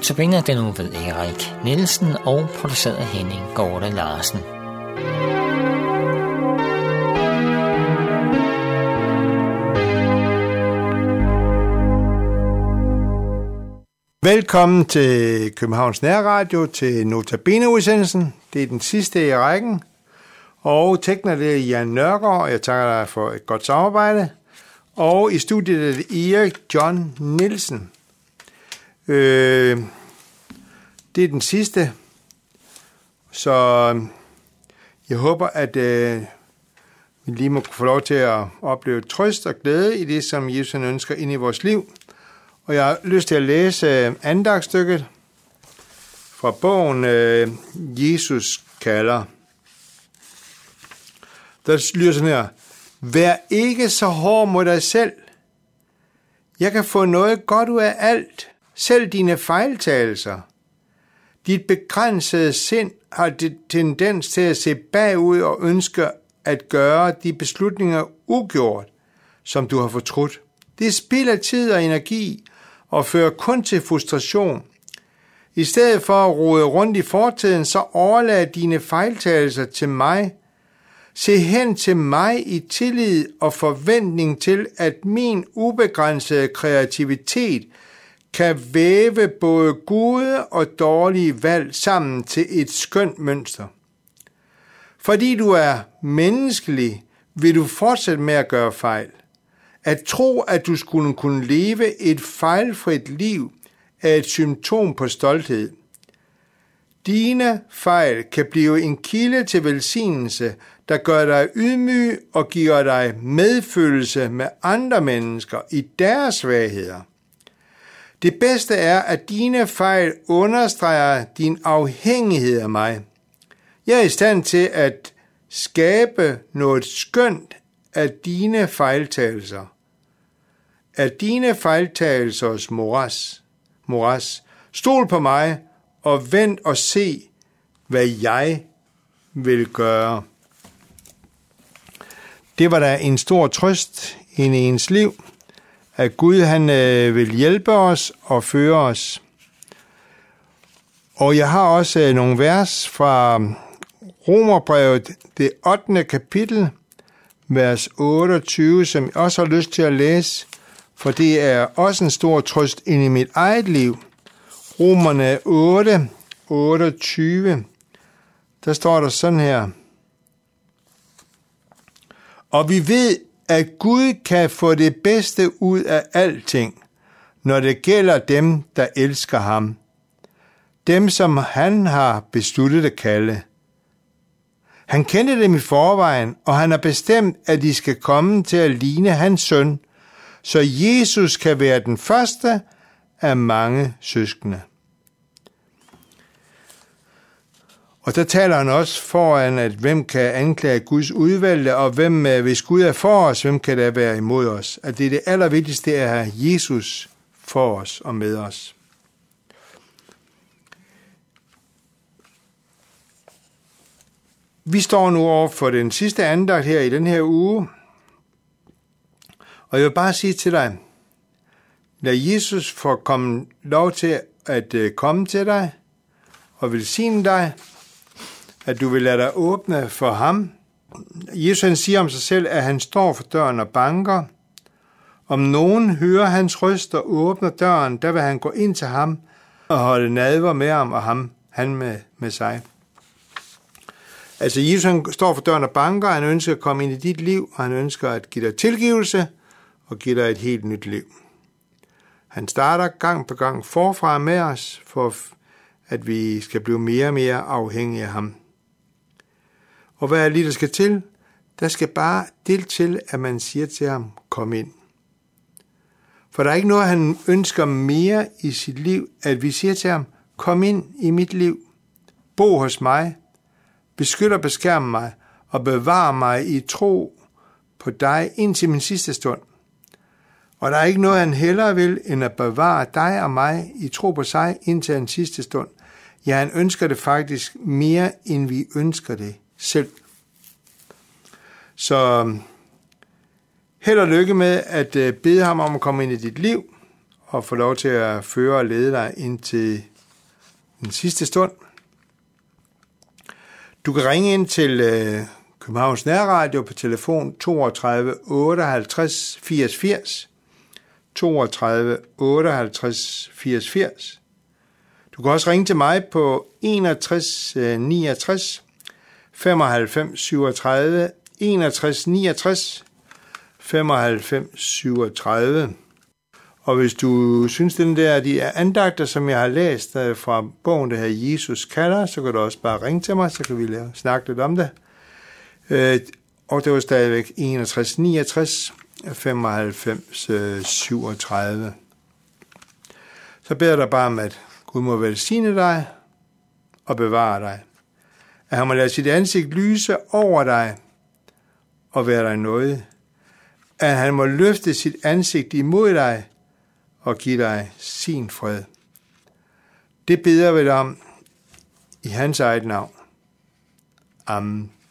Notabene den nu ved Erik Nielsen og produceret Henning Gorte Larsen. Velkommen til Københavns Nærradio til Notabene-udsendelsen. Det er den sidste i rækken. Og tekner det er Jan Nørgaard, og jeg takker dig for et godt samarbejde. Og i studiet er det Erik John Nielsen. Øh, det er den sidste, så øhm, jeg håber, at øh, vi lige må få lov til at opleve trøst og glæde i det, som Jesus ønsker ind i vores liv. Og jeg har lyst til at læse øh, andagsstykket andagstykket fra bogen øh, Jesus kalder. Der lyder sådan her. Vær ikke så hård mod dig selv. Jeg kan få noget godt ud af alt, selv dine fejltagelser. Dit begrænsede sind har det tendens til at se bagud og ønske at gøre de beslutninger ugjort, som du har fortrudt. Det spilder tid og energi og fører kun til frustration. I stedet for at rode rundt i fortiden, så overlad dine fejltagelser til mig. Se hen til mig i tillid og forventning til, at min ubegrænsede kreativitet kan væve både gode og dårlige valg sammen til et skønt mønster. Fordi du er menneskelig, vil du fortsætte med at gøre fejl. At tro, at du skulle kunne leve et fejlfrit liv, er et symptom på stolthed. Dine fejl kan blive en kilde til velsignelse, der gør dig ydmyg og giver dig medfølelse med andre mennesker i deres svagheder. Det bedste er, at dine fejl understreger din afhængighed af mig. Jeg er i stand til at skabe noget skønt af dine fejltagelser. Af dine fejltagelsers moras. moras. Stol på mig og vent og se, hvad jeg vil gøre. Det var da en stor trøst i ens liv, at Gud han øh, vil hjælpe os og føre os. Og jeg har også øh, nogle vers fra Romerbrevet, det 8. kapitel, vers 28, som jeg også har lyst til at læse, for det er også en stor trøst ind i mit eget liv. Romerne 8, 28, der står der sådan her. Og vi ved, at Gud kan få det bedste ud af alting, når det gælder dem, der elsker ham. Dem, som han har besluttet at kalde. Han kendte dem i forvejen, og han har bestemt, at de skal komme til at ligne hans søn, så Jesus kan være den første af mange søskende. Og der taler han også foran, at hvem kan anklage Guds udvalgte, og hvem, øh, hvis Gud er for os, hvem kan der være imod os? At det er det allervigtigste at have Jesus for os og med os. Vi står nu over for den sidste andagt her i den her uge, og jeg vil bare sige til dig, lad Jesus få komme lov til at øh, komme til dig og velsigne dig, at du vil lade dig åbne for ham. Jesus han siger om sig selv, at han står for døren og banker. Om nogen hører hans røst og åbner døren, der vil han gå ind til ham og holde nadver med ham og ham, han med, med sig. Altså Jesus han står for døren og banker, han ønsker at komme ind i dit liv, og han ønsker at give dig tilgivelse og give dig et helt nyt liv. Han starter gang på gang forfra med os, for at vi skal blive mere og mere afhængige af ham. Og hvad er lige, der skal til? Der skal bare del til, at man siger til ham, kom ind. For der er ikke noget, han ønsker mere i sit liv, at vi siger til ham, kom ind i mit liv, bo hos mig, beskyt og beskærm mig, og bevar mig i tro på dig indtil min sidste stund. Og der er ikke noget, han hellere vil, end at bevare dig og mig i tro på sig indtil en sidste stund. Ja, han ønsker det faktisk mere, end vi ønsker det selv. Så øhm, held og lykke med at øh, bede ham om at komme ind i dit liv og få lov til at føre og lede dig ind til den sidste stund. Du kan ringe ind til øh, Københavns Nærradio på telefon 32 58 80 80. 32 58 80 80. Du kan også ringe til mig på 61 69 øh, 95 37 61 69 95 37. Og hvis du synes, den der de er andagter, som jeg har læst øh, fra bogen, der hedder Jesus kalder, så kan du også bare ringe til mig, så kan vi lave, snakke lidt om det. Øh, og det var stadigvæk 61, 69, 95, 37. Så beder jeg dig bare om, at Gud må velsigne dig og bevare dig. At han må lade sit ansigt lyse over dig og være dig noget. At han må løfte sit ansigt imod dig og give dig sin fred. Det beder vi dig om i hans eget navn. Amen.